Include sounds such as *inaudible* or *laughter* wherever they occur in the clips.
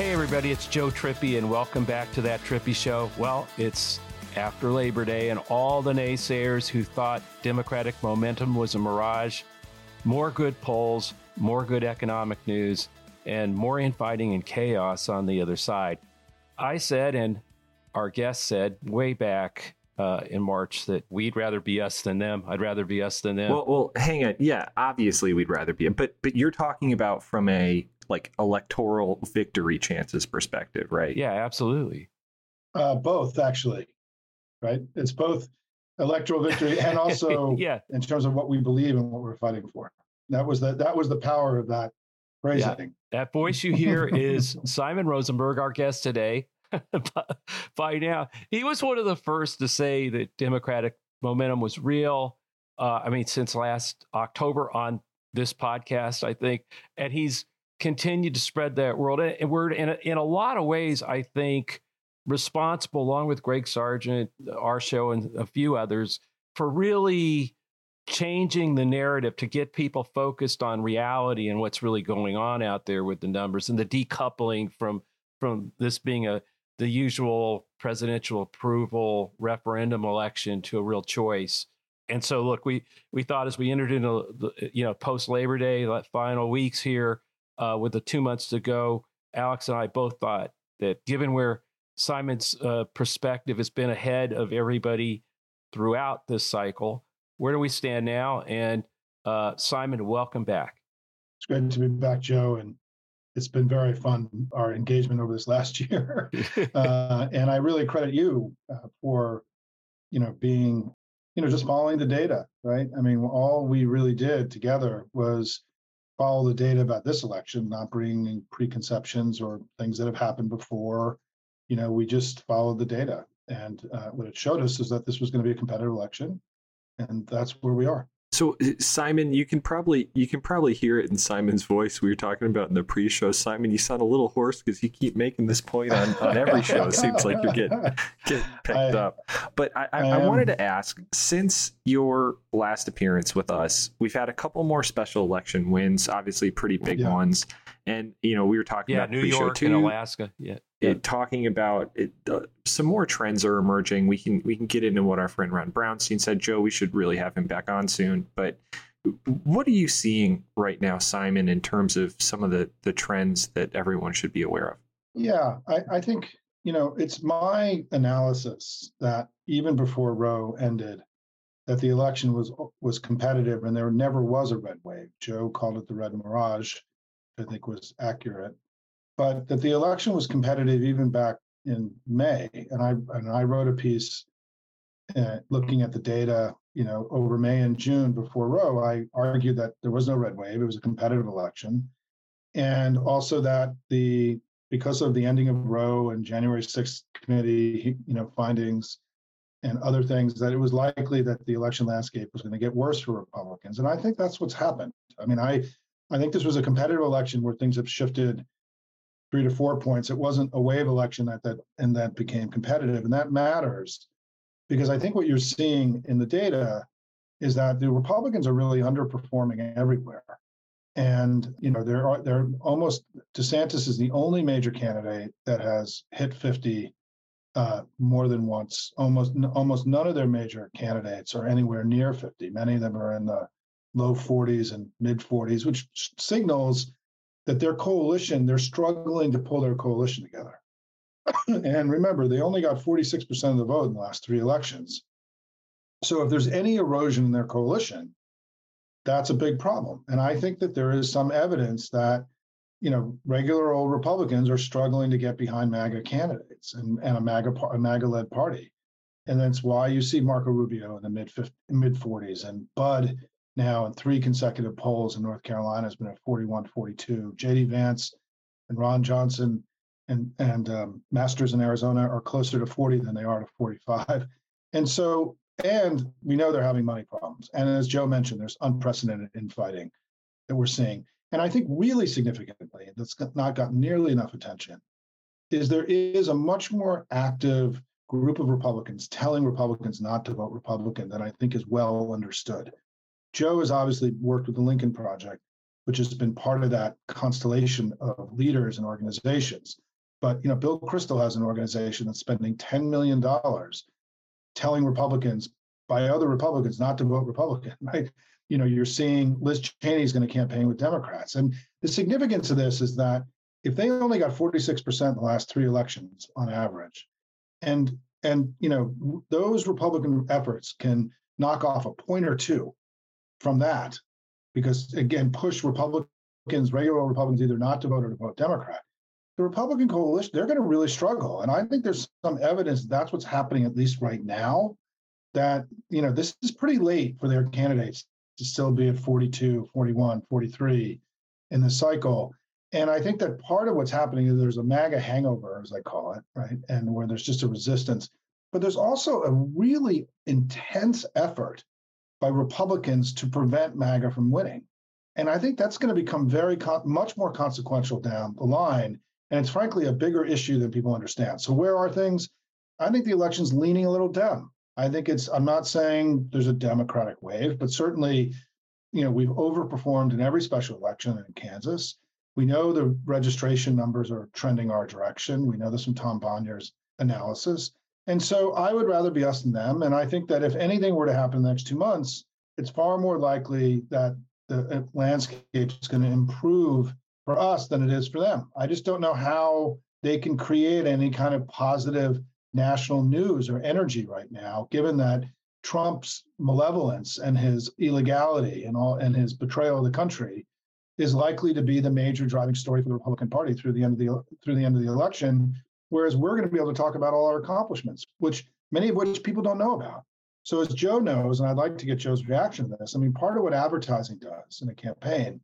Hey, everybody, it's Joe Trippi, and welcome back to that Trippi Show. Well, it's after Labor Day, and all the naysayers who thought Democratic momentum was a mirage, more good polls, more good economic news, and more infighting and chaos on the other side. I said, and our guest said way back uh, in March that we'd rather be us than them. I'd rather be us than them. Well, well, hang on. Yeah, obviously we'd rather be, but but you're talking about from a like electoral victory chances perspective, right? Yeah, absolutely. Uh, both actually, right? It's both electoral victory and *laughs* also yeah. in terms of what we believe and what we're fighting for. That was the that was the power of that phrasing. Yeah. That voice you hear is Simon Rosenberg, our guest today. *laughs* By now, he was one of the first to say that Democratic momentum was real. Uh, I mean, since last October on this podcast, I think, and he's continued to spread that world and word in a, in a lot of ways. I think responsible, along with Greg Sargent, our show, and a few others, for really changing the narrative to get people focused on reality and what's really going on out there with the numbers and the decoupling from from this being a the usual presidential approval referendum election to a real choice. And so, look, we we thought as we entered into the you know post Labor Day, that final weeks here, uh, with the two months to go, Alex and I both thought that given where Simon's uh, perspective has been ahead of everybody throughout this cycle, where do we stand now? And uh, Simon, welcome back. It's great to be back, Joe, and it's been very fun our engagement over this last *laughs* year. *laughs* uh, and I really credit you uh, for, you know, being, you know, just following the data, right? I mean, all we really did together was follow the data about this election, not bringing preconceptions or things that have happened before. You know, we just followed the data. And uh, what it showed us is that this was going to be a competitive election. And that's where we are. So uh, Simon, you can probably you can probably hear it in Simon's voice. We were talking about in the pre-show. Simon, you sound a little hoarse because you keep making this point on, on every show. It seems like you're getting *laughs* getting picked I, up. But I, I, I, wanted to ask, since your last appearance with us, we've had a couple more special election wins, obviously pretty big yeah. ones. And you know, we were talking yeah, about New York too, and Alaska. Yeah. It, talking about it, uh, some more trends are emerging. We can we can get into what our friend Ron Brownstein said. Joe, we should really have him back on soon. But what are you seeing right now, Simon, in terms of some of the the trends that everyone should be aware of? Yeah, I, I think you know it's my analysis that even before Roe ended, that the election was was competitive and there never was a red wave. Joe called it the red mirage, I think was accurate but that the election was competitive even back in May. And I and I wrote a piece uh, looking at the data, you know, over May and June before Roe. I argued that there was no red wave; it was a competitive election, and also that the because of the ending of Roe and January 6th committee, you know, findings and other things, that it was likely that the election landscape was going to get worse for Republicans. And I think that's what's happened. I mean, I I think this was a competitive election where things have shifted three to four points. It wasn't a wave election that that and that became competitive, and that matters because I think what you're seeing in the data is that the Republicans are really underperforming everywhere. And you know they're they're almost DeSantis is the only major candidate that has hit 50 uh, more than once. Almost almost none of their major candidates are anywhere near 50. Many of them are in the low 40s and mid 40s, which signals that their coalition, they're struggling to pull their coalition together. *clears throat* and remember, they only got 46% of the vote in the last three elections. So if there's any erosion in their coalition, that's a big problem. And I think that there is some evidence that, you know, regular old Republicans are struggling to get behind MAGA candidates and, and a MAGA a MAGA-led party. And that's why you see Marco Rubio in the mid mid 40s and Budd now in three consecutive polls in North Carolina has been at 41 42. JD Vance and Ron Johnson and, and um, Masters in Arizona are closer to 40 than they are to 45. And so, and we know they're having money problems. And as Joe mentioned, there's unprecedented infighting that we're seeing. And I think really significantly, that's not gotten nearly enough attention, is there is a much more active group of Republicans telling Republicans not to vote Republican that I think is well understood. Joe has obviously worked with the Lincoln Project, which has been part of that constellation of leaders and organizations. but you know, Bill Kristol has an organization that's spending $10 million telling Republicans by other Republicans not to vote Republican, *laughs* right? You know, you're seeing Liz Cheney is going to campaign with Democrats. And the significance of this is that if they only got 46% in the last three elections on average, and and you know, those Republican efforts can knock off a point or two from that, because again, push Republicans, regular Republicans, either not to vote or to vote Democrat. The Republican coalition, they're going to really struggle. And I think there's some evidence that's what's happening, at least right now, that, you know, this is pretty late for their candidates to still be at 42, 41, 43 in the cycle. And I think that part of what's happening is there's a MAGA hangover, as I call it, right? And where there's just a resistance. But there's also a really intense effort by Republicans to prevent MAGA from winning. And I think that's going to become very con- much more consequential down the line. And it's frankly a bigger issue than people understand. So where are things? I think the election's leaning a little down. I think it's, I'm not saying there's a Democratic wave, but certainly, you know, we've overperformed in every special election in Kansas. We know the registration numbers are trending our direction. We know this from Tom Bonier's analysis. And so I would rather be us than them. And I think that if anything were to happen in the next two months, it's far more likely that the uh, landscape is going to improve for us than it is for them. I just don't know how they can create any kind of positive national news or energy right now, given that Trump's malevolence and his illegality and all and his betrayal of the country is likely to be the major driving story for the Republican Party through the end of the through the end of the election. Whereas we're going to be able to talk about all our accomplishments, which many of which people don't know about. So as Joe knows, and I'd like to get Joe's reaction to this. I mean, part of what advertising does in a campaign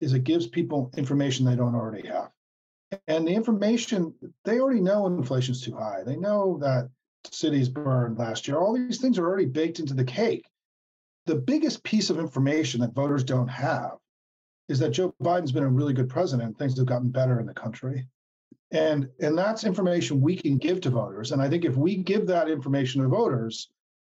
is it gives people information they don't already have. And the information, they already know inflation's too high. They know that cities burned last year. All these things are already baked into the cake. The biggest piece of information that voters don't have is that Joe Biden's been a really good president. And things have gotten better in the country. And, and that's information we can give to voters. And I think if we give that information to voters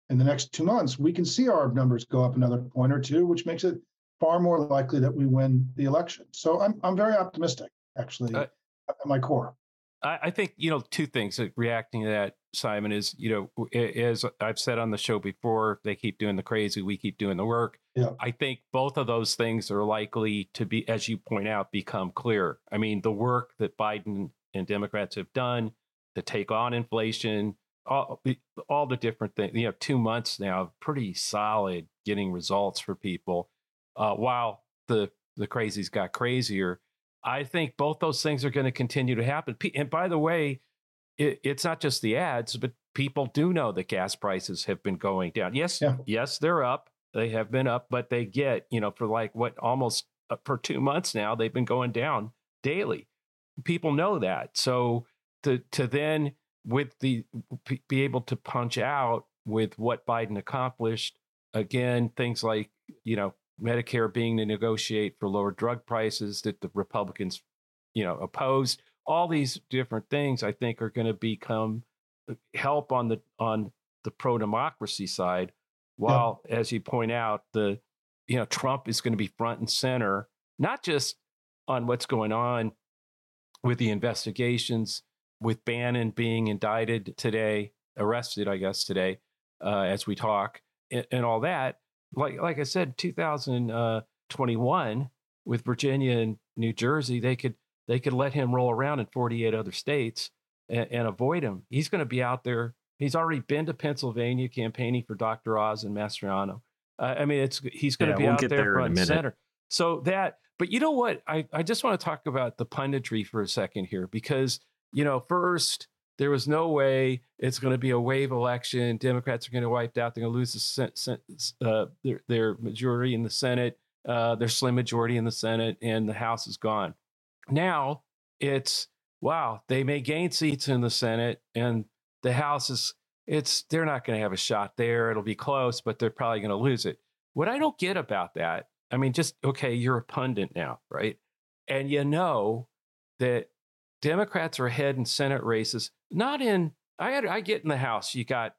in the next two months, we can see our numbers go up another point or two, which makes it far more likely that we win the election. So I'm, I'm very optimistic, actually, uh, at my core. I, I think, you know, two things reacting to that, Simon, is, you know, as I've said on the show before, they keep doing the crazy, we keep doing the work. Yeah. I think both of those things are likely to be, as you point out, become clear. I mean, the work that Biden and Democrats have done to take on inflation, all, all the different things. You know, two months now, pretty solid getting results for people. Uh, while the the crazies got crazier, I think both those things are going to continue to happen. And by the way, it, it's not just the ads, but people do know that gas prices have been going down. Yes, yeah. yes, they're up. They have been up, but they get you know for like what almost uh, for two months now they've been going down daily people know that. So to to then with the be able to punch out with what Biden accomplished again things like you know Medicare being to negotiate for lower drug prices that the Republicans you know opposed all these different things I think are going to become uh, help on the on the pro democracy side while yeah. as you point out the you know Trump is going to be front and center not just on what's going on with the investigations, with Bannon being indicted today, arrested, I guess, today, uh, as we talk, and, and, all that. Like, like I said, 2021 uh, with Virginia and New Jersey, they could they could let him roll around in 48 other states and, and avoid him. He's going to be out there. He's already been to Pennsylvania campaigning for Dr. Oz and Mastriano. Uh, I mean, it's he's going to yeah, be we'll out there, there front and center. So that but you know what? I, I just want to talk about the punditry for a second here because, you know, first, there was no way it's going to be a wave election. Democrats are going to wipe out. They're going to lose the, uh, their, their majority in the Senate, uh, their slim majority in the Senate, and the House is gone. Now it's, wow, they may gain seats in the Senate and the House is, it's, they're not going to have a shot there. It'll be close, but they're probably going to lose it. What I don't get about that I mean, just okay, you're a pundit now, right? And you know that Democrats are ahead in Senate races, not in. I had, I get in the House. You got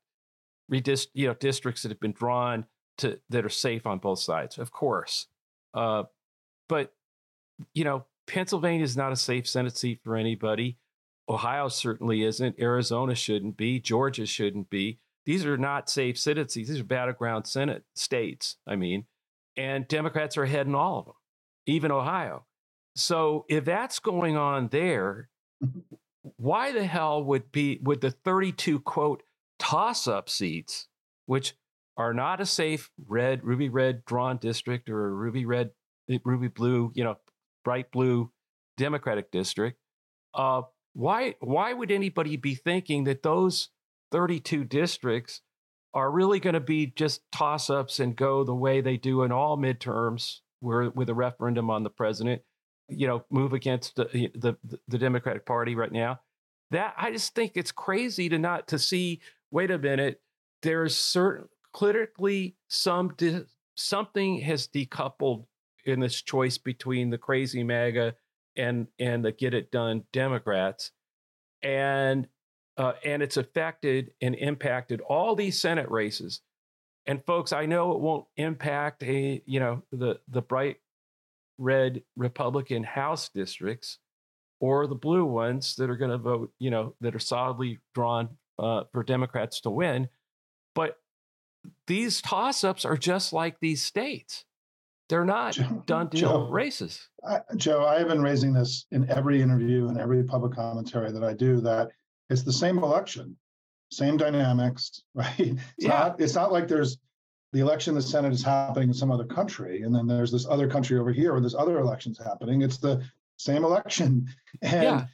redist, you know, districts that have been drawn to that are safe on both sides, of course. Uh, but you know, Pennsylvania is not a safe Senate seat for anybody. Ohio certainly isn't. Arizona shouldn't be. Georgia shouldn't be. These are not safe cities. These are battleground Senate states. I mean, and Democrats are ahead in all of them, even Ohio. So if that's going on there, why the hell would be would the 32 quote toss up seats, which are not a safe red, ruby red drawn district or a ruby red, ruby blue, you know, bright blue Democratic district. Uh, why why would anybody be thinking that those 32 districts are really going to be just toss ups and go the way they do in all midterms, where with a referendum on the president, you know, move against the, the the Democratic Party right now? That I just think it's crazy to not to see. Wait a minute, there's certain politically some di- something has decoupled in this choice between the crazy MAGA and and the get it done Democrats, and uh, and it's affected and impacted all these Senate races. And folks, I know it won't impact a you know the the bright red Republican House districts or the blue ones that are going to vote, you know, that are solidly drawn uh, for Democrats to win. But these toss ups are just like these states. They're not Joe, done Joe, races. I, Joe, I have been raising this in every interview and every public commentary that I do that it's the same election, same dynamics, *laughs* right? It's yeah. not it's not like there's the election in the Senate is happening in some other country, and then there's this other country over here where there's other elections happening. It's the same election. *laughs* And yeah.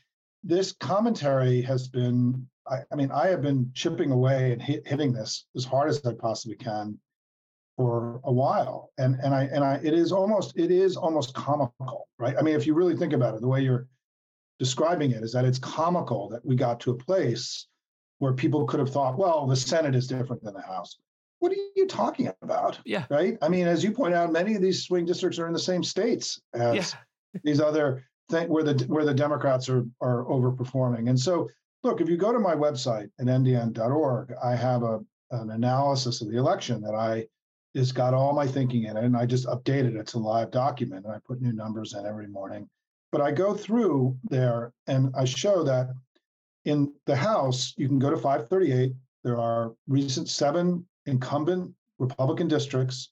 this commentary has been I, I, mean, I have been chipping away and hit, hitting this as hard as I possibly can for a while and and i and i it is almost it is almost comical right i mean if you really think about it the way you're describing it is that it's comical that we got to a place where people could have thought well the senate is different than the house. What are you talking about? Yeah. Right? I mean as you point out many of these swing districts are in the same states as yeah. *laughs* these other things where the where the democrats are are overperforming. And so look if you go to my website at ndn.org i have a an analysis of the election that i it's got all my thinking in it, and I just updated it to live document, and I put new numbers in every morning. But I go through there and I show that in the House, you can go to 538. There are recent seven incumbent Republican districts,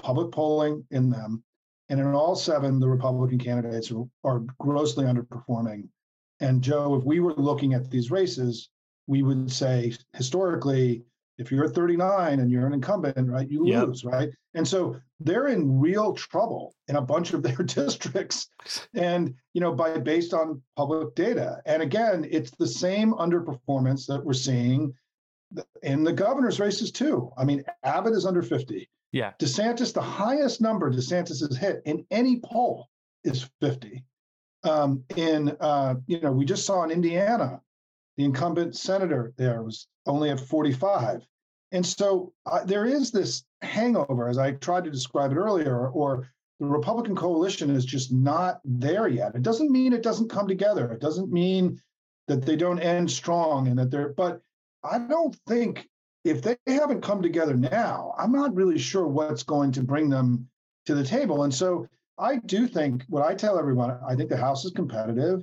public polling in them. And in all seven, the Republican candidates are, grossly underperforming. And Joe, if we were looking at these races, we would say historically, if you're 39 and you're an incumbent, right, you yep. lose, right? And so they're in real trouble in a bunch of *laughs* their districts, and you know, by based on public data. And again, it's the same underperformance that we're seeing in the governor's races too. I mean, Abbott is under 50. Yeah. DeSantis, the highest number DeSantis has hit in any poll is 50. Um, in uh, you know, we just saw in Indiana, the incumbent senator there was only at 45. And so uh, there is this hangover, as I tried to describe it earlier, or the Republican coalition is just not there yet. It doesn't mean it doesn't come together. It doesn't mean that they don't end strong and that they're, but I don't think if they haven't come together now, I'm not really sure what's going to bring them to the table. And so I do think what I tell everyone, I think the House is competitive.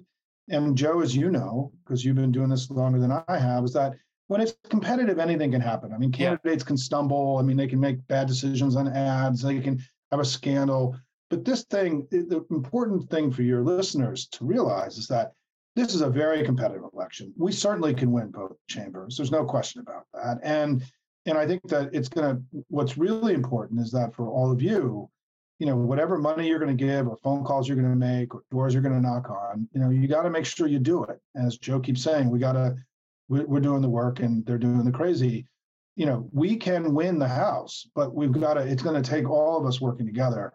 And Joe, as you know, because you've been doing this longer than I have, is that when it's competitive, anything can happen. I mean, candidates yeah. can stumble. I mean, they can make bad decisions on ads. They can have a scandal. But this thing, the important thing for your listeners to realize is that this is a very competitive election. We certainly can win both chambers. There's no question about that. And and I think that it's going to. What's really important is that for all of you, you know, whatever money you're going to give, or phone calls you're going to make, or doors you're going to knock on, you know, you got to make sure you do it. As Joe keeps saying, we got to we're doing the work and they're doing the crazy. You know we can win the house but we've got to it's going to take all of us working together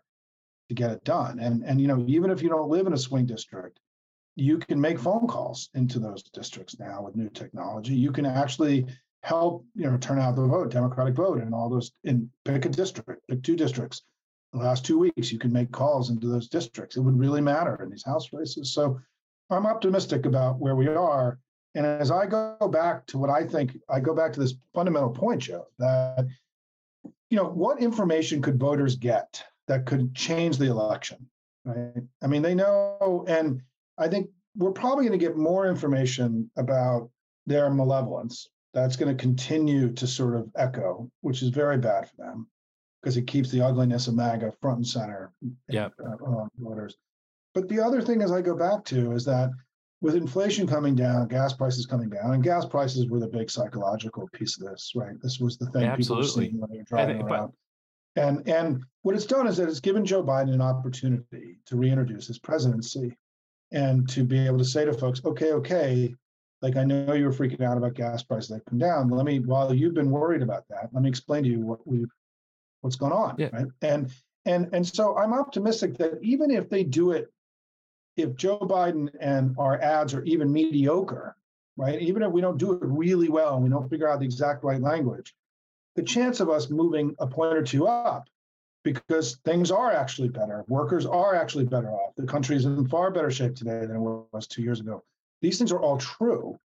to get it done. And and you know even if you don't live in a swing district you can make phone calls into those districts now with new technology. You can actually help you know turn out the vote democratic vote and all those in pick a district pick two districts. The last two weeks you can make calls into those districts. It would really matter in these house races. So i'm optimistic about where we are and as I go back to what I think, I go back to this fundamental point, Joe, that, you know, what information could voters get that could change the election? Right. I mean, they know, and I think we're probably going to get more information about their malevolence. That's going to continue to sort of echo, which is very bad for them because it keeps the ugliness of MAGA front and center. Yeah. Uh, voters. But the other thing, as I go back to, is that with inflation coming down, gas prices coming down, and gas prices were the big psychological piece of this, right? This was the thing Absolutely. people were seeing when they were driving think, around. But... and and what it's done is that it's given Joe Biden an opportunity to reintroduce his presidency and to be able to say to folks, okay, okay, like I know you were freaking out about gas prices that come down. Let me, while you've been worried about that, let me explain to you what we what's going on. Yeah. Right. And and and so I'm optimistic that even if they do it, if Joe Biden and our ads are even mediocre, right? Even if we don't do it really well and we don't figure out the exact right language, the chance of us moving a point or two up because things are actually better. Workers are actually better off. The country is in far better shape today than it was two years ago. These things are all true.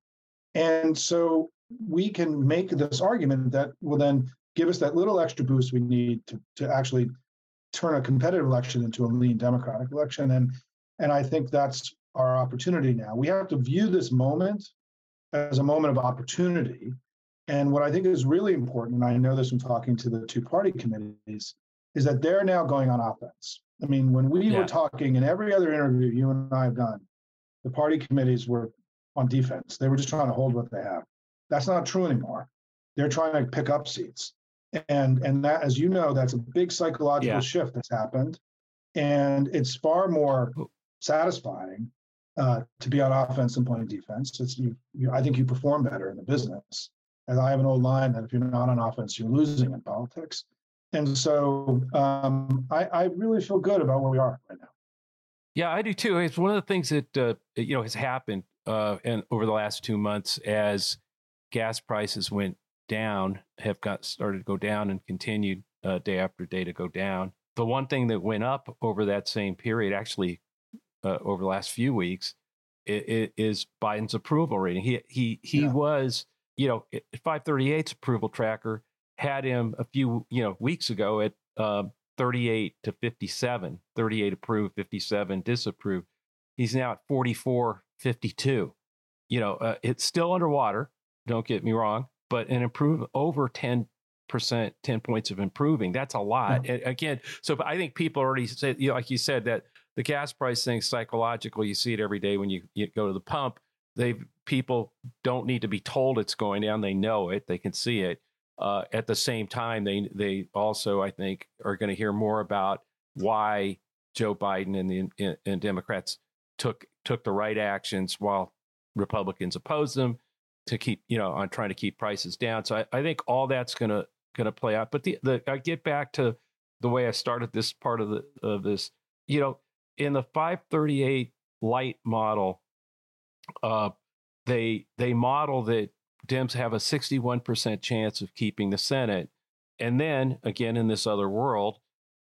And so we can make this argument that will then give us that little extra boost we need to, to actually turn a competitive election into a lean democratic election. And, and I think that's our opportunity now. We have to view this moment as a moment of opportunity. And what I think is really important, and I know this from talking to the two party committees, is that they're now going on offense. I mean, when we yeah. were talking in every other interview you and I have done, the party committees were on defense. They were just trying to hold what they have. That's not true anymore. They're trying to pick up seats. And and that, as you know, that's a big psychological yeah. shift that's happened. And it's far more satisfying uh, to be on offense and playing defense. It's you, you, I think you perform better in the business. And I have an old line that if you're not on offense, you're losing in politics. And so um, I, I, really feel good about where we are right now. Yeah, I do too. It's one of the things that uh, you know has happened uh, and over the last two months as gas prices went down, have got started to go down and continued uh, day after day to go down. The one thing that went up over that same period, actually uh, over the last few weeks, is Biden's approval rating. He he he yeah. was you know 538's approval tracker had him a few you know weeks ago at uh, 38 to 57 38 approved 57 disapproved he's now at 44 52 you know uh, it's still underwater don't get me wrong but an improve over 10 percent 10 points of improving that's a lot yeah. again so i think people already said you know, like you said that the gas price thing psychological you see it every day when you, you go to the pump they people don't need to be told it's going down they know it they can see it uh, at the same time, they they also I think are going to hear more about why Joe Biden and the and Democrats took took the right actions while Republicans opposed them to keep you know on trying to keep prices down. So I, I think all that's going to going to play out. But the, the I get back to the way I started this part of the of this. You know, in the 538 Lite model, uh, they they model that Dems have a 61% chance of keeping the Senate. And then again, in this other world,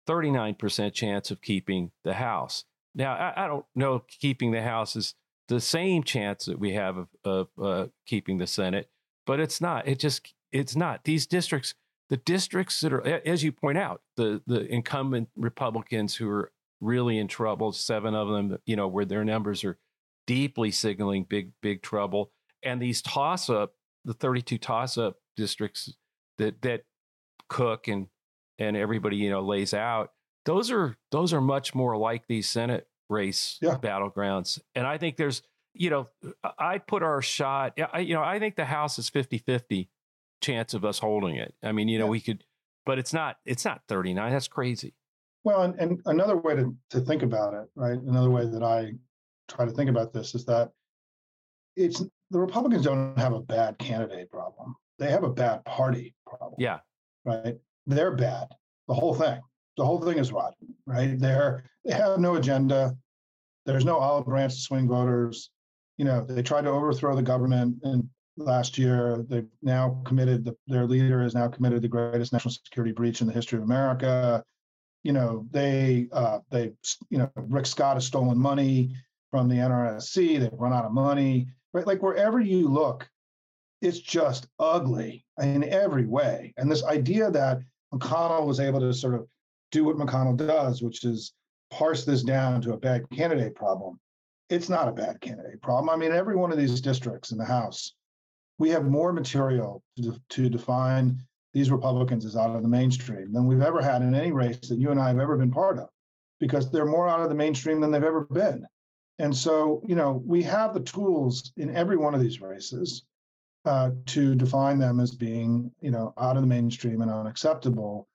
39% chance of keeping the House. Now, I, I, don't know keeping the House is the same chance that we have of, of uh, keeping the Senate, but it's not. It just, it's not. These districts, the districts that are, as you point out, the, the incumbent Republicans who are really in trouble, seven of them, you know, where their numbers are deeply signaling big, big trouble. And these toss up the 32 toss-up districts that that Cook and and everybody you know lays out, those are those are much more like these Senate race yeah. battlegrounds. And I think there's you know I put our shot. I, you know I think the House is 50-50 chance of us holding it. I mean you know yeah. we could, but it's not it's not 39. That's crazy. Well, and, and another way to, to think about it, right? Another way that I try to think about this is that it's the Republicans don't have a bad candidate problem. They have a bad party problem. Yeah. Right. They're bad. The whole thing. The whole thing is rotten. Right. They're they have no agenda. There's no olive branch to swing voters. You know, they tried to overthrow the government and last year. They've now committed the, their leader has now committed the greatest national security breach in the history of America. You know, they uh, they you know Rick Scott has stolen money from the NRSC. They've run out of money right? Like wherever you look, it's just ugly in every way. And this idea that McConnell was able to sort of do what McConnell does, which is parse this down to a bad candidate problem. it's not a bad candidate problem. I mean, every one of these districts in the House, we have more material to, to define these Republicans is out of the mainstream than we've ever had in any race that you and I have ever been part of, because they're more out of the mainstream than they've ever been. And so, you know, we have the tools in every one of these races uh, to define them as being, you know, out of the mainstream and unacceptable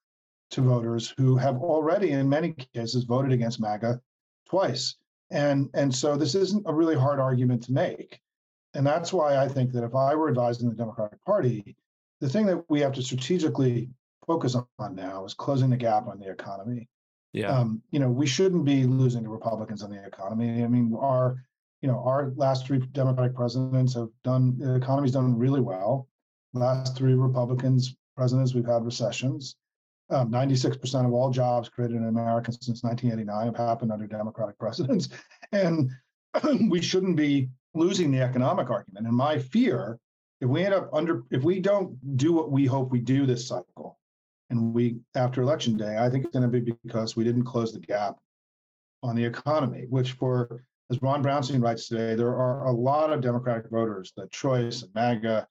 to voters who have already, in many cases, voted against MAGA twice. And and so this isn't a really hard argument to make. And that's why I think that if I were advising the Democratic Party, the thing that we have to strategically focus on now is closing the gap on the economy. Yeah. Um, you know, we shouldn't be losing to Republicans on the economy. I mean, our you know, our last three Democratic presidents have done the economy's done really well. Last three Republicans presidents, we've had recessions. Um, 96% of all jobs created in America since 1989 have happened under Democratic *laughs* presidents. And *clears throat* we shouldn't be losing the economic argument. And my fear, if we end up under, if we don't do what we hope we do this cycle, and we after election day, I think it's going to be because we didn't close the gap on the economy, which for as Ron Brownstein writes today, there are a lot of Democratic voters that choice and MAGA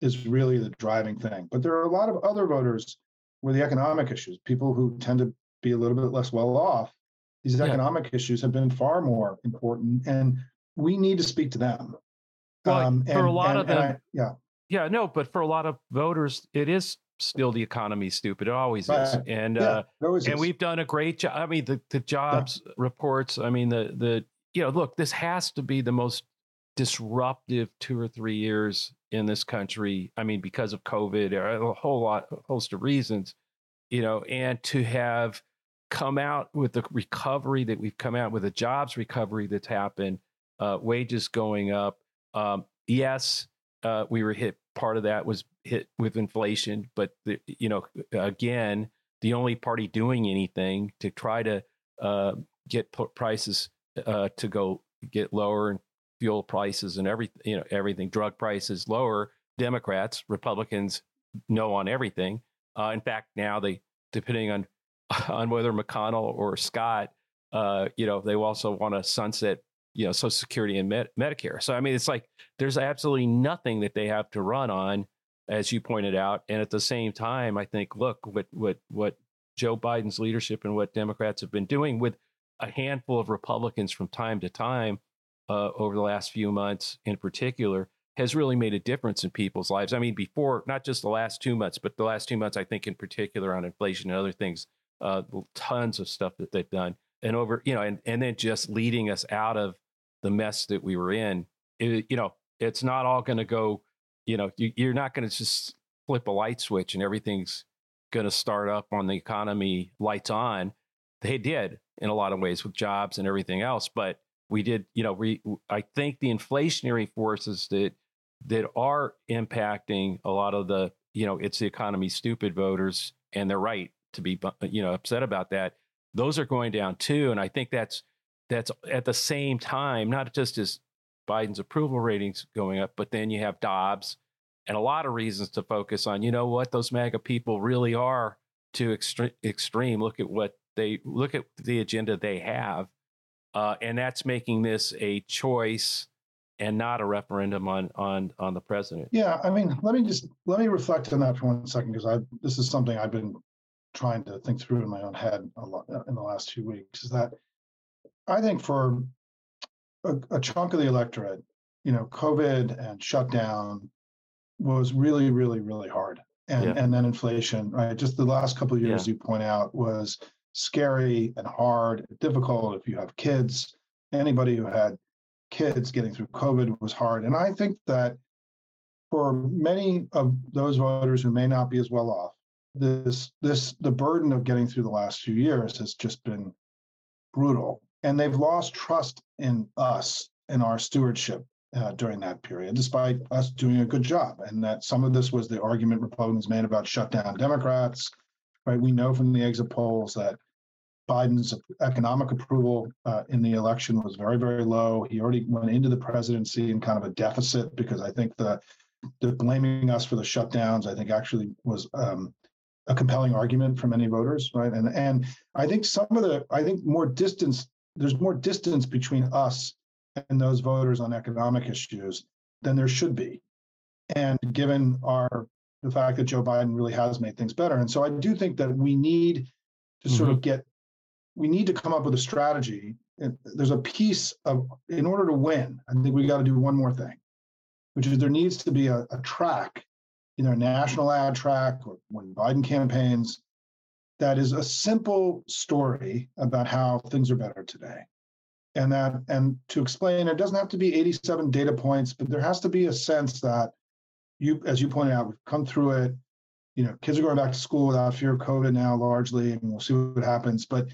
is really the driving thing. But there are a lot of other voters where the economic issues, people who tend to be a little bit less well off, these yeah. economic issues have been far more important, and we need to speak to them. Well, um, for a lot and, of them, I, yeah, yeah, no, but for a lot of voters, it is still the economy stupid. It always right. is, and yeah, uh, always and is. we've done a great job. I mean, the the jobs yeah. reports. I mean, the the you know, look, this has to be the most disruptive two or three years in this country. I mean, because of COVID or a whole lot, a host of reasons, you know, and to have come out with the recovery that we've come out with, the jobs recovery that's happened, uh, wages going up. Um, yes, uh, we were hit. Part of that was hit with inflation, but the, you know, again, the only party doing anything to try to uh, get prices uh, to go get lower and fuel prices and everything, you know, everything, drug prices lower. Democrats, Republicans know on everything. Uh, in fact, now they, depending on *laughs* on whether McConnell or Scott, uh, you know, they also want to sunset, you know, Social Security and Med- Medicare. So I mean, it's like there's absolutely nothing that they have to run on, as you pointed out. And at the same time, I think, look, what what what Joe Biden's leadership and what Democrats have been doing with a handful of Republicans from time to time uh, over the last few months, in particular, has really made a difference in people's lives. I mean, before not just the last two months, but the last two months, I think in particular on inflation and other things, uh, tons of stuff that they've done, and over you know, and and then just leading us out of the mess that we were in. It, you know, it's not all going to go. You know, you, you're not going to just flip a light switch and everything's going to start up on the economy lights on. They did in a lot of ways with jobs and everything else. But we did, you know, we I think the inflationary forces that that are impacting a lot of the, you know, it's the economy stupid voters, and they're right to be, you know, upset about that. Those are going down too, and I think that's that's at the same time, not just as Biden's approval ratings going up, but then you have Dobbs and a lot of reasons to focus on. You know what? Those MAGA people really are too extre- extreme. Look at what they look at the agenda they have, uh, and that's making this a choice and not a referendum on on on the president. Yeah, I mean, let me just let me reflect on that for one second because I this is something I've been trying to think through in my own head a lot uh, in the last few weeks. Is that I think for a, a chunk of the electorate, you know, COVID and shutdown was really, really, really hard. And, yeah. and then inflation, right? Just the last couple of years, yeah. you point out, was scary and hard, difficult if you have kids. Anybody who had kids getting through COVID was hard. And I think that for many of those voters who may not be as well off, this this the burden of getting through the last few years has just been brutal. And they've lost trust in us and our stewardship uh, during that period, despite us doing a good job. And that some of this was the argument Republicans made about shutdown Democrats, right? We know from the exit polls that Biden's economic approval uh, in the election was very, very low. He already went into the presidency in kind of a deficit because I think the, the blaming us for the shutdowns, I think actually was um, a compelling argument for many voters, right? And and I think some of the, I think more distance, there's more distance between us and those voters on economic issues than there should be. And given our the fact that Joe Biden really has made things better. And so I do think that we need to mm-hmm. sort of mm-hmm. get we need to come up with a strategy. There's a piece of in order to win, I think we got to do one more thing, which is there needs to be a, a track, either a national ad track or when Biden campaigns, that is a simple story about how things are better today. And that and to explain it doesn't have to be 87 data points but there has to be a sense that you as you pointed out we've come through it. You know kids are going back to school without fear of covid now largely and we'll see what happens. But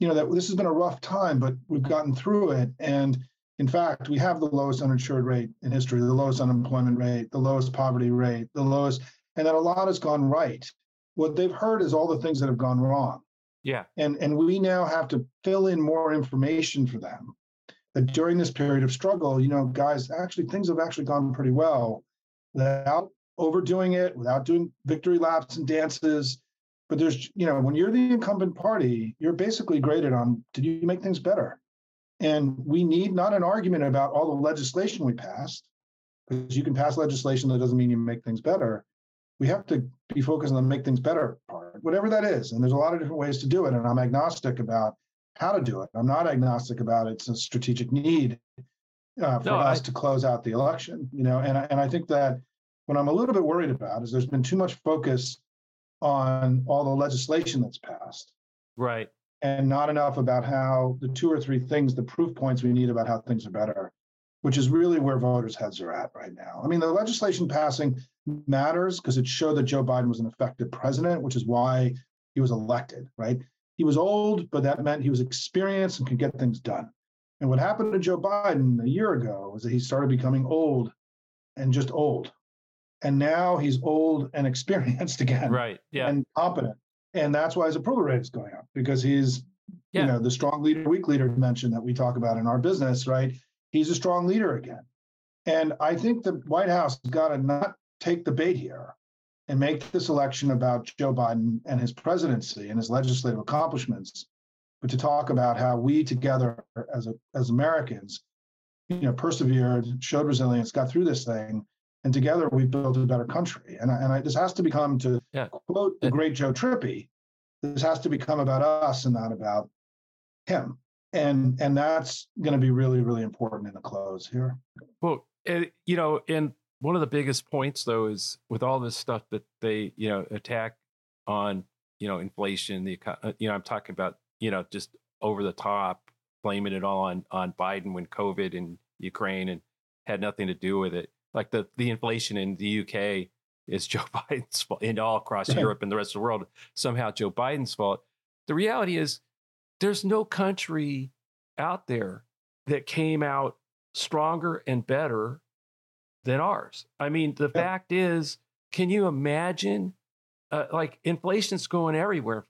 you know that this has been a rough time but we've gotten through it. And in fact we have the lowest uninsured rate in history the lowest unemployment rate the lowest poverty rate the lowest and that a lot has gone right what they've heard is all the things that have gone wrong yeah. And and we now have to fill in more information for them. That during this period of struggle, you know, guys, actually things have actually gone pretty well without overdoing it, without doing victory laps and dances. But there's, you know, when you're the incumbent party, you're basically graded on did you make things better? And we need not an argument about all the legislation we passed, because you can pass legislation that doesn't mean you make things better we have to be focused on the make things better part, whatever that is. And there's a lot of different ways to do it. And I'm agnostic about how to do it. I'm not agnostic about it. it's a strategic need uh, for no, us I... to close out the election. You know, and and I think that what I'm a little bit worried about is there's been too much focus on all the legislation that's passed. Right. And not enough about how the two or three things, the proof points we need about how things are better, which is really where voters' heads are at right now. I mean, the legislation passing matters because it showed that Joe Biden was an effective president, which is why he was elected, right? He was old, but that meant he was experienced and could get things done. And what happened to Joe Biden a year ago is that he started becoming old and just old. And now he's old and *laughs* experienced again. Right. Yeah. And competent. And that's why his approval rate is going up because he's, yeah. you know, the strong leader, weak leader dimension that we talk about in our business, right? He's a strong leader again. And I think the White House has got to not take the bait here and make this election about Joe Biden and his presidency and his legislative accomplishments, but to talk about how we together as a, as Americans, you know, persevered, showed resilience, got through this thing, and together we built a better country. And I, and I, this has to become, to yeah. quote the great Joe Trippi, this has to become about us and not about him. And and that's going to be really really important in the close here. Well, eh, you know, and one of the biggest points though is with all this stuff that they you know attack on you know inflation the uh, you know i'm talking about you know just over the top blaming it all on on biden when covid and ukraine and had nothing to do with it. Like the the inflation in the uk is *laughs* joe biden's fault and all across europe and the rest of the world somehow joe biden's fault. The reality is there's no country out there that came out stronger and better than ours. I mean, the yeah. fact is, can you imagine? Uh, like inflation's going everywhere.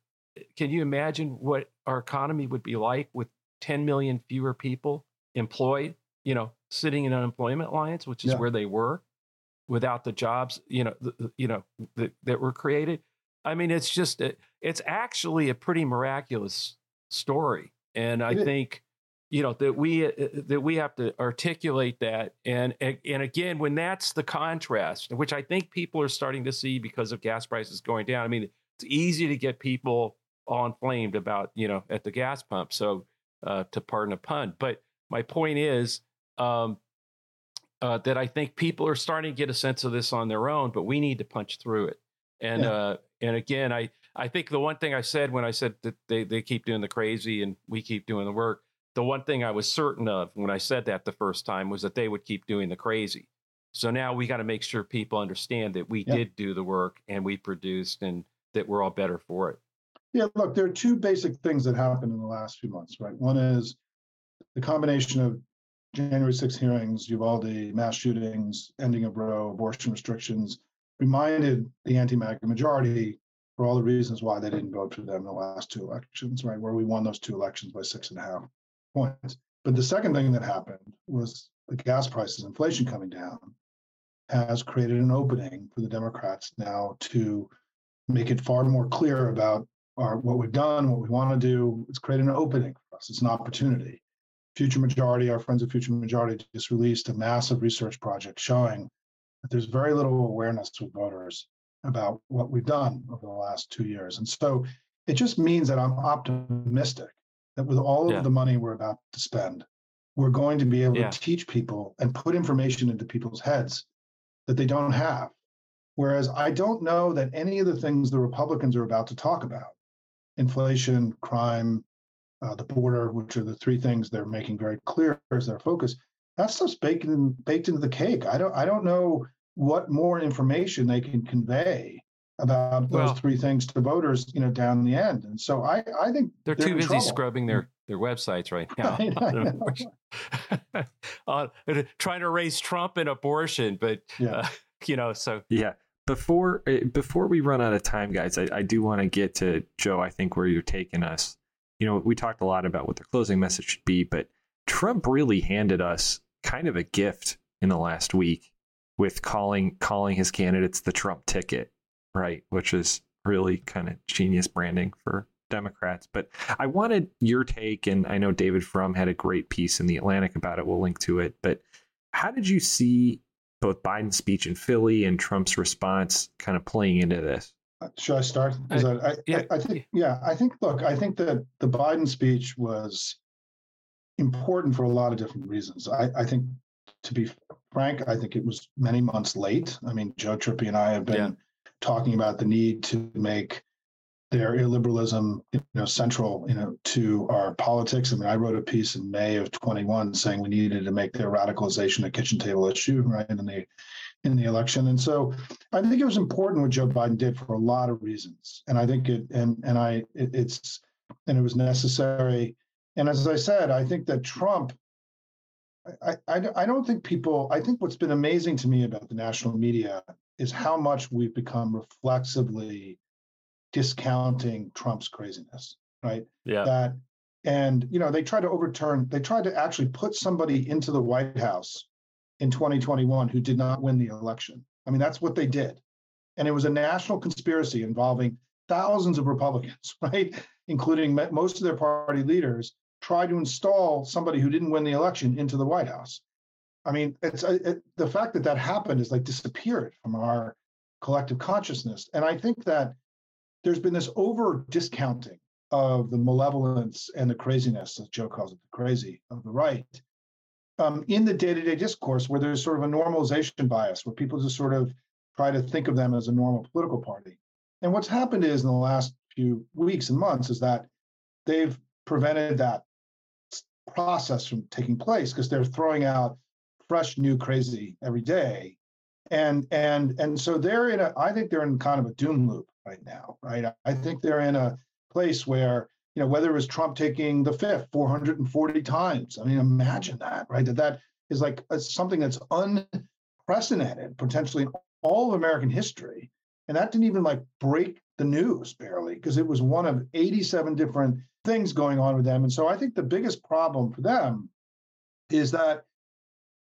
Can you imagine what our economy would be like with 10 million fewer people employed? You know, sitting in unemployment lines, which is yeah. where they were, without the jobs, you know, the, you know the, that were created. I mean, it's just a, it's actually a pretty miraculous story, and I think you know that we uh, that we have to articulate that. And and again when that's the contrast which i think people are starting to see because of gas prices going down i mean it's easy to get people all inflamed about you know at the gas pump. So uh, to pardon a pun but my point is um, uh, that i think people are starting to get a sense of this on their own but we need to punch through it. And yeah. uh, and again i i think the one thing i said when i said that they, they keep doing the crazy and we keep doing the work the one thing I was certain of when I said that the first time was that they would keep doing the crazy. So now we got to make sure people understand that we yeah. did do the work and we produced and that we're all better for it. Yeah, look, there are two basic things that happened in the last few months, right? One is the combination of January 6 hearings, Uvalde, mass shootings, ending of Roe, abortion restrictions, reminded the anti-MAGA majority for all the reasons why they didn't vote for them in the last two elections, right? Where we won those two elections by six and a half points. But the second thing that happened was the gas prices, inflation coming down, has created an opening for the Democrats now to make it far more clear about our what we've done, what we want to do. It's created an opening for us. It's an opportunity. Future Majority, our friends at Future Majority, just released a massive research project showing that there's very little awareness with voters about what we've done over the last two years. And so it just means that I'm optimistic that with all yeah. of the money we're about to spend, we're going to be able yeah. to teach people and put information into people's heads that they don't have. Whereas I don't know that any of the things the Republicans are about to talk about inflation, crime, uh, the border, which are the three things they're making very clear as their focus. That stuff's baked in, baked into the cake. I don't I don't know what more information they can convey about those well, three things to voters, you know, down the end. And so I, I think they're, they're too busy trouble. scrubbing their their websites right *laughs* now, *laughs* uh, trying to raise Trump and abortion. But yeah. Uh, you know, so yeah. Before eh, before we run out of time, guys, I, I do want to get to Joe. I think where you're taking us you know, we talked a lot about what the closing message should be, but Trump really handed us kind of a gift in the last week with calling calling his candidates the Trump ticket, right? Which is really kind of genius branding for Democrats. But I wanted your take, and I know David Frum had a great piece in the Atlantic about it. We'll link to it. But how did you see both Biden's speech in Philly and Trump's response kind of playing into this? Uh, should I start? Uh, I, I, yeah. I, I, think, yeah, I think, look, I think that the Biden speech was important for a lot of different reasons. I, I think, to be frank, I think it was many months late. I mean, Joe Trippi and I have been yeah. Talking about the need to make their illiberalism, you know, central, you know, to our politics. I mean, I wrote a piece in May of 21 saying we needed to make their radicalization a kitchen table issue, right? And the in the election. And so I think it was important what Joe Biden did for a lot of reasons. And I think it and and I it, it's and it was necessary. And as I said, I think that Trump I, I, I don't think people I think what's been amazing to me about the national media is how much we've become reflexively discounting Trump's craziness, right? Yeah. That and you know they tried to overturn they tried to actually put somebody into the White House in 2021 who did not win the election. I mean, that's what they did. And it was a national conspiracy involving thousands of Republicans, *laughs* right? Including most of their party leaders, tried to install somebody who didn't win the election into the White House. I mean, it's it, the fact that that happened is like disappeared from our collective consciousness. And I think that there's been this over discounting of the malevolence and the craziness, as Joe calls it, the crazy of the right, um, in the day-to-day discourse where there's sort of a normalization bias where people just sort of try to think of them as a normal political party and what's happened is in the last few weeks and months is that they've prevented that process from taking place because they're throwing out fresh new crazy every day and and and so they're in a i think they're in kind of a doom loop right now right i think they're in a place where you know, whether it was Trump taking the fifth 440 times. I mean, imagine that, right? That that is like a, something that's unprecedented potentially in all of American history. And that didn't even like break the news barely because it was one of 87 different things going on with them. And so I think the biggest problem for them is that,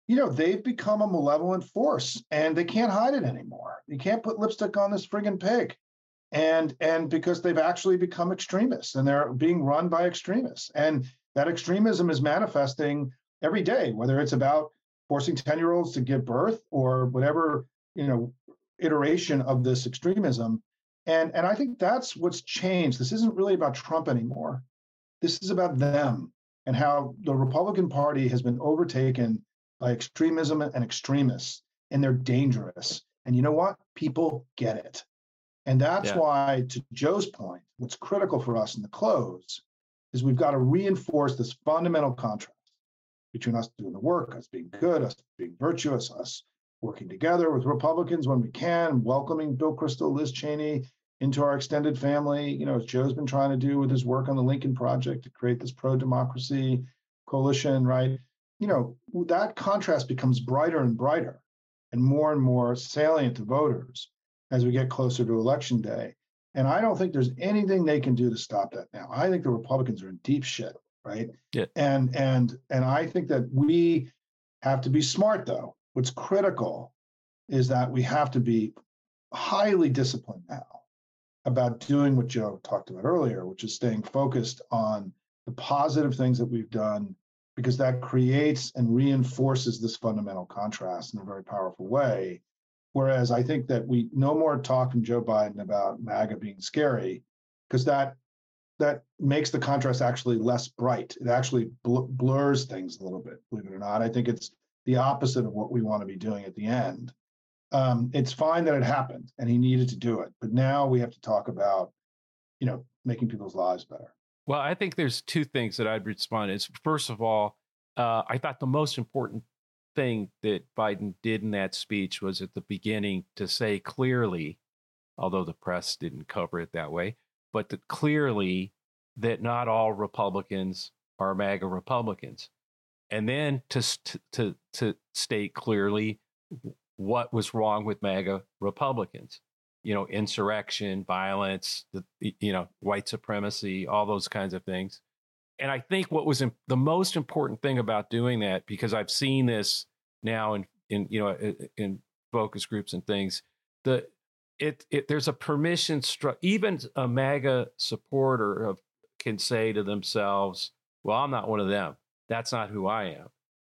you know, they've become a malevolent force and they can't hide it anymore. You can't put lipstick on this friggin' pig. And and because they've actually become extremists and they're being run by extremists. And that extremism is manifesting every day whether it's about forcing 10 year olds to give birth or whatever you know iteration of this extremism. And and i think that's what's changed. This isn't really about trump anymore. This is about them and how the republican party has been overtaken by extremism and extremists and they're dangerous and you know what people get it and that's yeah. why, to Joe's point, what's critical for us in the close is we've got to reinforce this fundamental contrast between us doing the work, us being good, us being virtuous, us working together with Republicans when we can, welcoming Bill Kristol, Liz Cheney into our extended family, you know, as Joe's been trying to do with his work on the Lincoln Project to create this pro democracy coalition, right? You know, that contrast becomes brighter and brighter and more and more salient to voters as we get closer to election day. And I don't think there's anything they can do to stop that now. I think the Republicans are in deep shit, right? Yeah. And and and I think that we have to be smart though. What's critical is that we have to be highly disciplined now about doing what Joe talked about earlier, which is staying focused on the positive things that we've done because that creates and reinforces this fundamental contrast in a very powerful way. Whereas I think that we no more talk from Joe Biden about MAGA being scary, because that that makes the contrast actually less bright. It actually bl- blurs things a little bit, believe it or not. I think it's the opposite of what we want to be doing at the end. Um, it's fine that it happened and he needed to do it, but now we have to talk about, you know, making people's lives better. Well, I think there's two things that I'd respond is first of all, uh, I thought the most important thing that Biden did in that speech was at the beginning to say clearly, although the press didn't cover it that way, but that clearly that not all Republicans are MAGA Republicans, and then to to to state clearly what was wrong with MAGA Republicans you know, insurrection, violence, the, you know, white supremacy, all those kinds of things. And I think what was in, the most important thing about doing that, because I've seen this now in, in you know, in focus groups and things, the it, it there's a permission struck. Even a MAGA supporter of can say to themselves, "Well, I'm not one of them. That's not who I am,"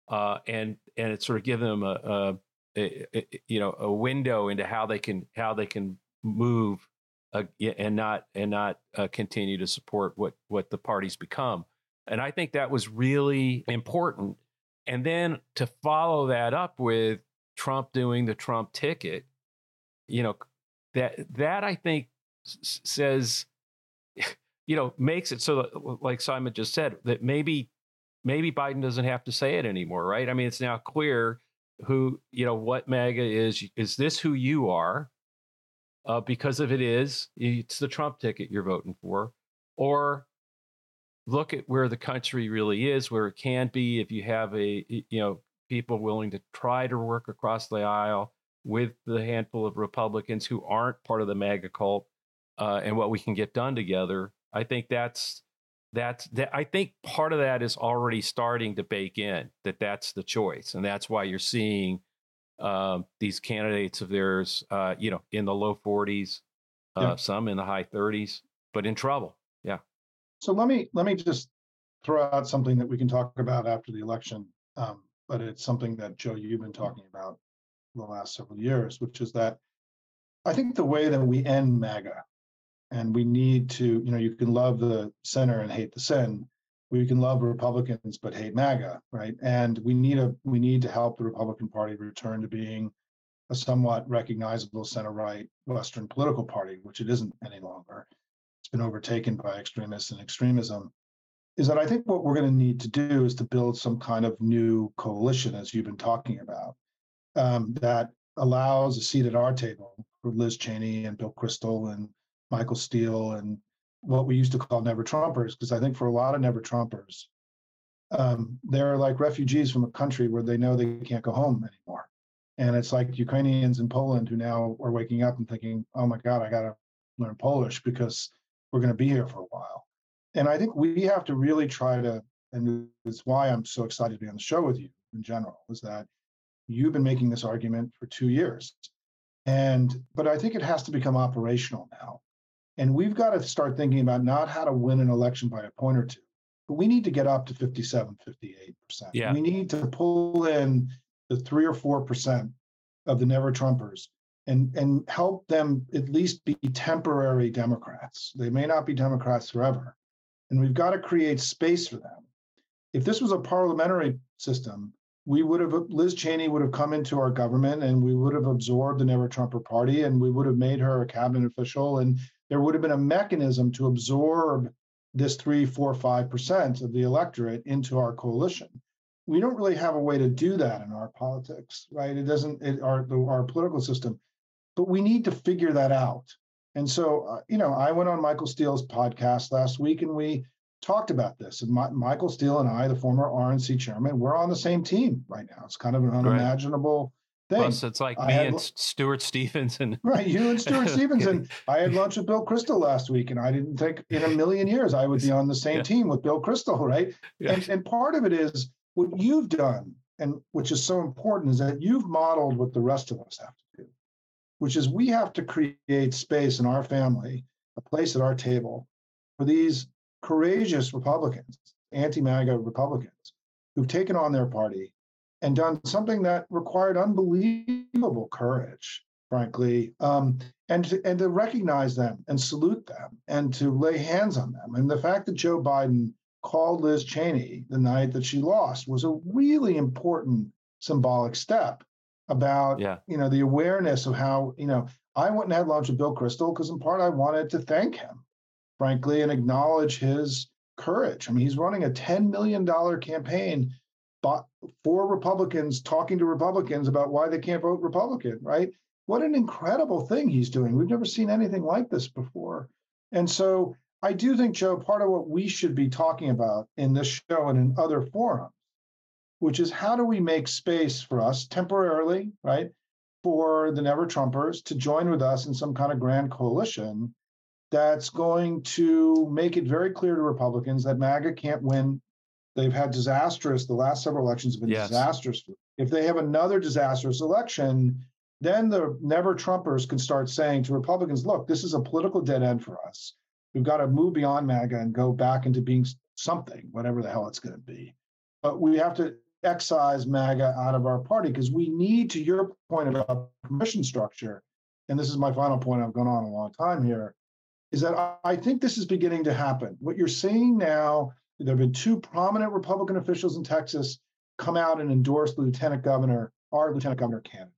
uh, and and it sort of give them a, a, you know a window into how they can how they can move uh, and not and not uh, continue to support what what the party's become. And i think that was really important. And then to follow that up with trump doing the trump ticket you know that that i think s- says you know makes it so that, like simon just said that maybe maybe biden doesn't have to say it anymore right? I mean it's now clear who you know what MAGA is. Is this who you are? Uh, because if it is, it's the Trump ticket you're voting for, or look at where the country really is, where it can be. If you have a you know people willing to try to work across the aisle with the handful of Republicans who aren't part of the MAGA cult, uh, and what we can get done together, I think that's that's that i think part of that is already starting to bake in that that's the choice. And that's why you're seeing um, these candidates of theirs uh, you know in the low 40s uh, yeah. some in the high 30s but in trouble. Yeah. So let me let me just throw out something that we can talk about after the election um, but it's something that joe you've been talking about the last several years which is that i think the way that we end maga and we need to you know you can love the center and hate the sin we can love republicans but hate maga right? And we need a we need to help the republican party return to being a somewhat recognizable center right western political party which it isn't any longer. It's been overtaken by extremists and extremism. Is that i think what we're going to need to do is to build some kind of new coalition as you've been talking about um, that allows a seat at our table for liz cheney and bill kristol and Michael Steele and what we used to call never Trumpers, because I think for a lot of never Trumpers, um, they're like refugees from a country where they know they can't go home anymore. And it's like Ukrainians in Poland who now are waking up and thinking, oh my God, I got to learn Polish because we're going to be here for a while. And I think we have to really try to, and it's why I'm so excited to be on the show with you in general, is that you've been making this argument for two years. And, but I think it has to become operational now. And we've got to start thinking about not how to win an election by a point or two, but we need to get up to 57, 58%. Yeah. We need to pull in the three or 4% of the never Trumpers and, and help them at least be temporary Democrats. They may not be Democrats forever. And we've got to create space for them. If this was a parliamentary system, we would have Liz Cheney would have come into our government and we would have absorbed the Never Trumper Party and we would have made her a cabinet official and there would have been a mechanism to absorb this three, four, five percent of the electorate into our coalition. We don't really have a way to do that in our politics, right? It doesn't, it, our our political system, but we need to figure that out. And so, uh, you know, I went on Michael Steele's podcast last week, and we talked about this. And my, Michael Steele and I, the former RNC chairman, we're on the same team right now. It's kind of an unimaginable thing. Plus, it's like I me had, and Stuart Stevenson. *laughs* right, you and Stuart *laughs* Stevenson. I had lunch with Bill Kristol last week, and I didn't think in a million years I would be on the *laughs* same yeah. team with Bill Kristol, right? Yeah. And and part of it is what you've done, and which is so important, is that you've modeled what the rest of us have to do, which is we have to create space in our family, a place at our table for these courageous Republicans, anti-MAGA Republicans, who've taken on their party and done something that required unbelievable courage, frankly, um, and to, and to recognize them and salute them and to lay hands on them. And the fact that Joe Biden called Liz Cheney the night that she lost was a really important symbolic step about yeah. you know the awareness of how you know I went and had lunch with Bill Kristol because in part I wanted to thank him, frankly, and acknowledge his courage. I mean, he's running a $10 million campaign for Republicans, talking to Republicans about why they can't vote Republican, right? What an incredible thing he's doing. We've never seen anything like this before. And so I do think, Joe, part of what we should be talking about in this show and in other forums, which is how do we make space for us temporarily, right, for the Never Trumpers to join with us in some kind of grand coalition that's going to make it very clear to Republicans that MAGA can't win. They've had disastrous, the last several elections have been yes. disastrous. If they have another disastrous election, then the never Trumpers can start saying to Republicans, look, this is a political dead end for us. We've got to move beyond MAGA and go back into being something, whatever the hell it's going to be. But we have to excise MAGA out of our party because we need, to your point about permission structure, and this is my final point, I've gone on a long time here is that I think this is beginning to happen. What you're seeing now, there have been two prominent Republican officials in Texas come out and endorse lieutenant governor, our lieutenant governor candidate.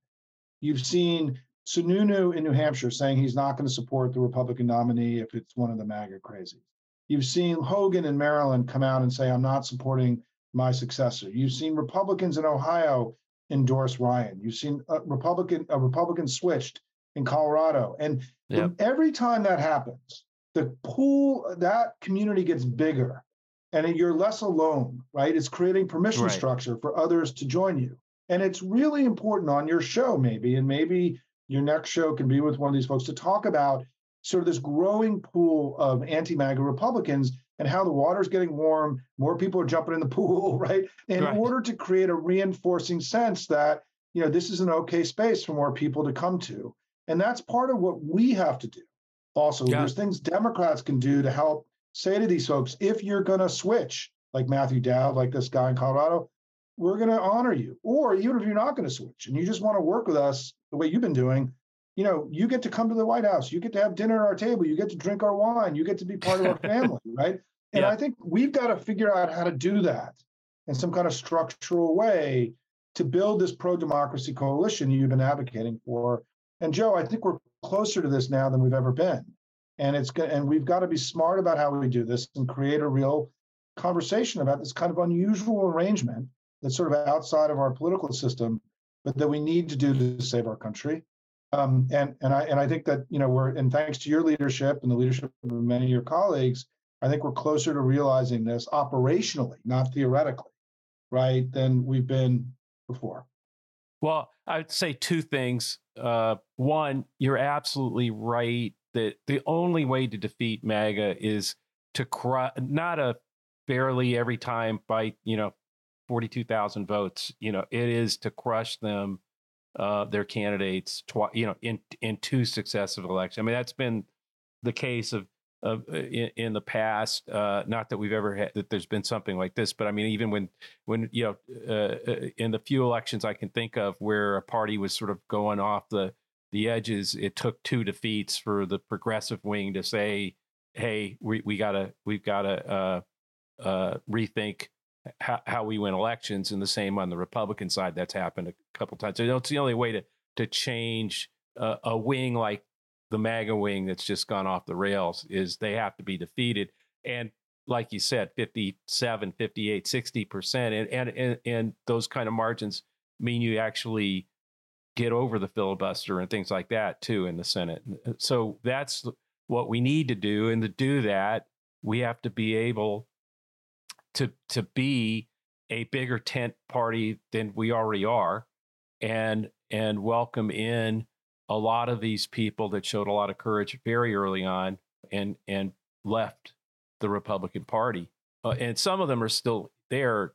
You've seen Sununu in New Hampshire saying he's not going to support the Republican nominee if it's one of the MAGA crazies. You've seen Hogan in Maryland come out and say, I'm not supporting my successor. You've seen Republicans in Ohio endorse Ryan. You've seen a Republican, a Republican switched in Colorado. And yep. every time that happens, the pool, that community gets bigger and you're less alone, right? It's creating permission right. structure for others to join you. And it's really important on your show, maybe, and maybe your next show can be with one of these folks to talk about sort of this growing pool of anti MAGA Republicans and how the water's getting warm, more people are jumping in the *laughs* pool, right? In right. order to create a reinforcing sense that, you know, this is an okay space for more people to come to. And that's part of what we have to do. Also, yeah. there's things Democrats can do to help say to these folks, if you're going to switch, like Matthew Dowd, like this guy in Colorado, we're going to honor you. Or even if you're not going to switch and you just want to work with us the way you've been doing, you know, you get to come to the White House, you get to have dinner at our table, you get to drink our wine, you get to be part of our *laughs* family, right? And yeah. I think we've got to figure out how to do that in some kind of structural way to build this pro democracy coalition you've been advocating for and Joe, I think we're closer to this now than we've ever been. And it's and we've got to be smart about how we do this and create a real conversation about this kind of unusual arrangement that's sort of outside of our political system, but that we need to do to save our country. Um, and and I and I think that you know we're and thanks to your leadership and the leadership of many of your colleagues, I think we're closer to realizing this operationally, not theoretically, right, than we've been before. Well, I'd say two things. Uh, one, you're absolutely right that the only way to defeat MAGA is to cry, not a barely every time by you know 42,000 votes. You know, it is to crush them, uh, their candidates, twi- you know, in in two successive elections. I mean, that's been the case of of uh, in, in, the past. Uh, not that we've ever had that there's been something like this, but I mean, even when when you know uh, uh, in the few elections I can think of where a party was sort of going off the the edges, it took two defeats for the progressive wing to say, "Hey, we we gotta we've gotta uh, uh, rethink." How, how we win elections, and the same on the Republican side. That's happened a couple times. So it's the only way to to change a wing like the MAGA wing that's just gone off the rails is they have to be defeated. And like you said, 57, 58, 60%. And, and, and, and those kind of margins mean you actually get over the filibuster and things like that too in the Senate. So that's what we need to do. And to do that, we have to be able to, to be a bigger tent party than we already are and, and welcome in a lot of these people that showed a lot of courage very early on and and left the Republican Party, uh, and some of them are still there,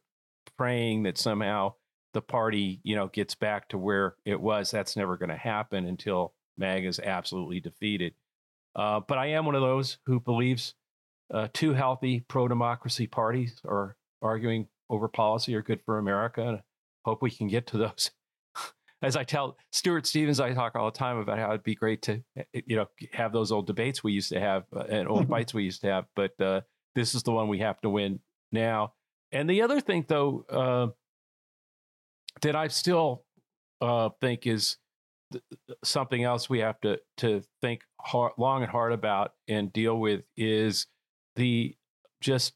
praying that somehow the party, you know, gets back to where it was. That's never going to happen until MAG is absolutely defeated. Uh, but I am one of those who believes uh, two healthy pro democracy parties are arguing over policy are good for America. And hope we can get to those. *laughs* As I tell Stuart Stevens, I talk all the time about how it'd be great to, eh, you know, have those old debates we used to have uh, and old fights we used to have. But uh, this is the one we have to win now. And the other thing, though, uh, that I still uh, think is something else we have to to think hard, long and hard about and deal with is the just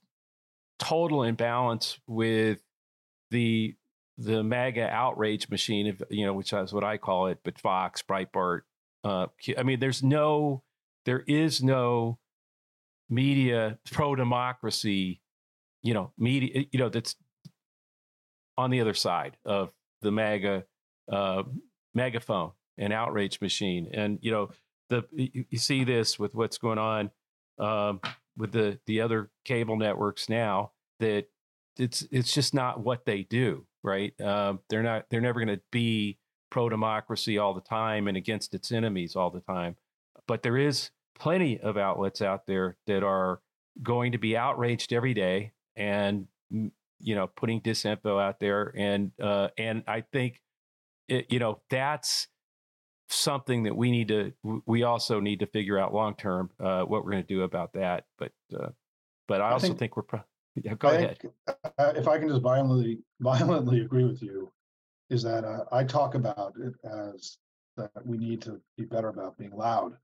total imbalance with the the MAGA outrage machine, if you know, which is what I call it, but Fox, Breitbart. Uh, I mean, there's no, there is no media pro democracy, you know, media, you know, that's on the other side of the MAGA uh, megaphone and outrage machine. And you know, the you see this with what's going on um, with the the other cable networks now that it's it's just not what they do, right? Um, they're not they're never going to be pro democracy all the time and against its enemies all the time. But there is plenty of outlets out there that are going to be outraged every day and you know putting disinfo out there and uh, and I think it, you know that's something that we need to we also need to figure out long term uh, what we're going to do about that but uh, but i, I also think, think we're pro- yeah, go I ahead think, uh, if i can just violently *laughs* violently agree with you is that uh, i talk about it as that we need to be better about being loud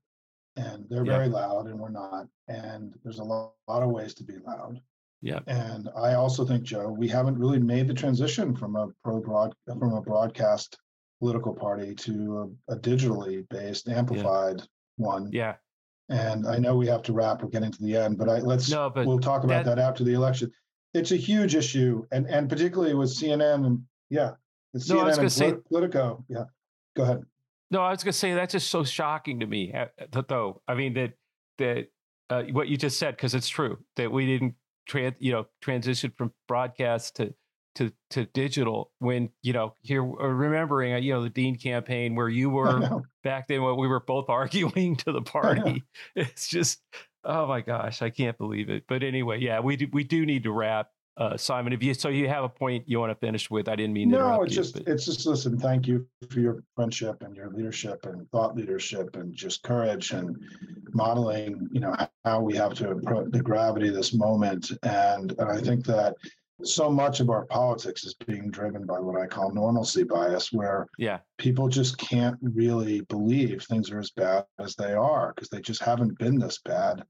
and they're yeah. very loud and we're not and there's a lot, lot of ways to be loud yeah and i also think joe we haven't really made the transition from a pro broad from a broadcast political party to a, a digitally based, amplified yeah. one. Yeah. And I know we have to wrap. We're getting to the end, but I let's no, but we'll talk about that, that after the election. It's a huge issue, and and particularly with CNN and yeah, no, CNN I was and say, Politico. Yeah, go ahead. No, I was going to say that's just so shocking to me. Though I mean that that uh, what you just said because it's true that we didn't trans you know transition from broadcast to to to digital when you know here uh, remembering uh, you know the Dean campaign where you were back then when we were both *laughs* arguing to the party. It's just oh my gosh, I can't believe it. But anyway, yeah, we do we do need to wrap. Uh, Simon, if you so you have a point you want to finish with, I didn't mean to no. It's you, just but... it's just listen. Thank you for your friendship and your leadership and thought leadership and just courage and modeling. You know how we have to approach the gravity of this moment, and and I think that so much of our politics is being driven by what I call normalcy bias, where yeah. people just can't really believe things are as bad as they are because they just haven't been this bad.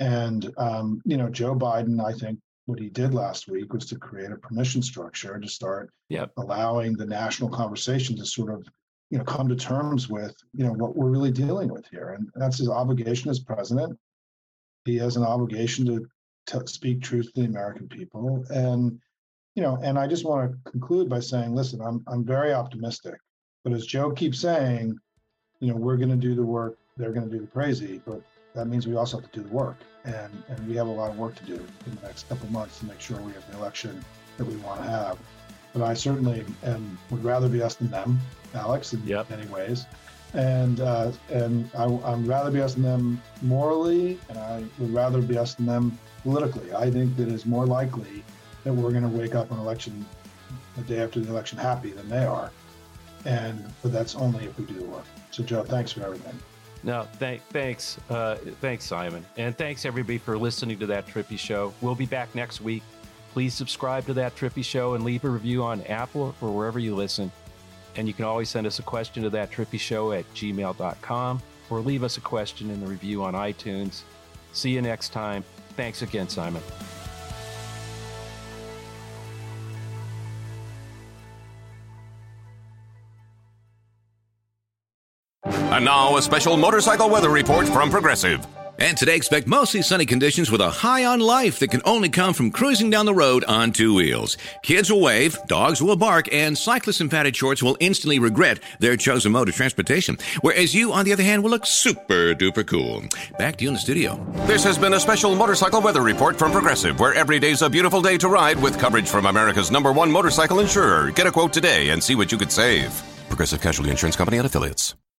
And um, you know, Joe Biden, I think what he did last week was to create a permission structure to start yep. allowing the national conversation to sort of you know come to terms with you know what we're really dealing with here and that's his obligation as president he has an obligation to to speak truth to the American people. And you know, and I just want to conclude by saying, listen, I'm I'm very optimistic. But as Joe keeps saying, you know, we're going to do the work, they're going to do the crazy, but that means we also have to do the work, and and we have a lot of work to do in the next couple months to make sure we have the election that we want to have. But I certainly am would rather be us than them, Alex, in yep. many ways and uh, and I, would rather be us than them morally, and I would rather be us than them politically. I think that it's more likely that we're going to wake up on election the day after the election happy than they are, and but that's only if we do the work. So, Joe, thanks for everything. No, th- thanks, uh, thanks, Simon, and thanks everybody for listening to that Trippi Show. We'll be back next week. Please subscribe to that Trippi Show and leave a review on Apple or wherever you listen. And you can always send us a question to that Trippi Show at gmail.com or leave us a question in the review on iTunes. See you next time. Thanks again, Simon. And now, a special motorcycle weather report from Progressive. And today, expect mostly sunny conditions with a high on life that can only come from cruising down the road on two wheels. Kids will wave, dogs will bark, and cyclists in padded shorts will instantly regret their chosen mode of transportation. Whereas you, on the other hand, will look super duper cool. Back to you in the studio. This has been a special motorcycle weather report from Progressive, where every day's a beautiful day to ride with coverage from America's number one motorcycle insurer. Get a quote today and see what you could save. Progressive Casualty Insurance Company and affiliates.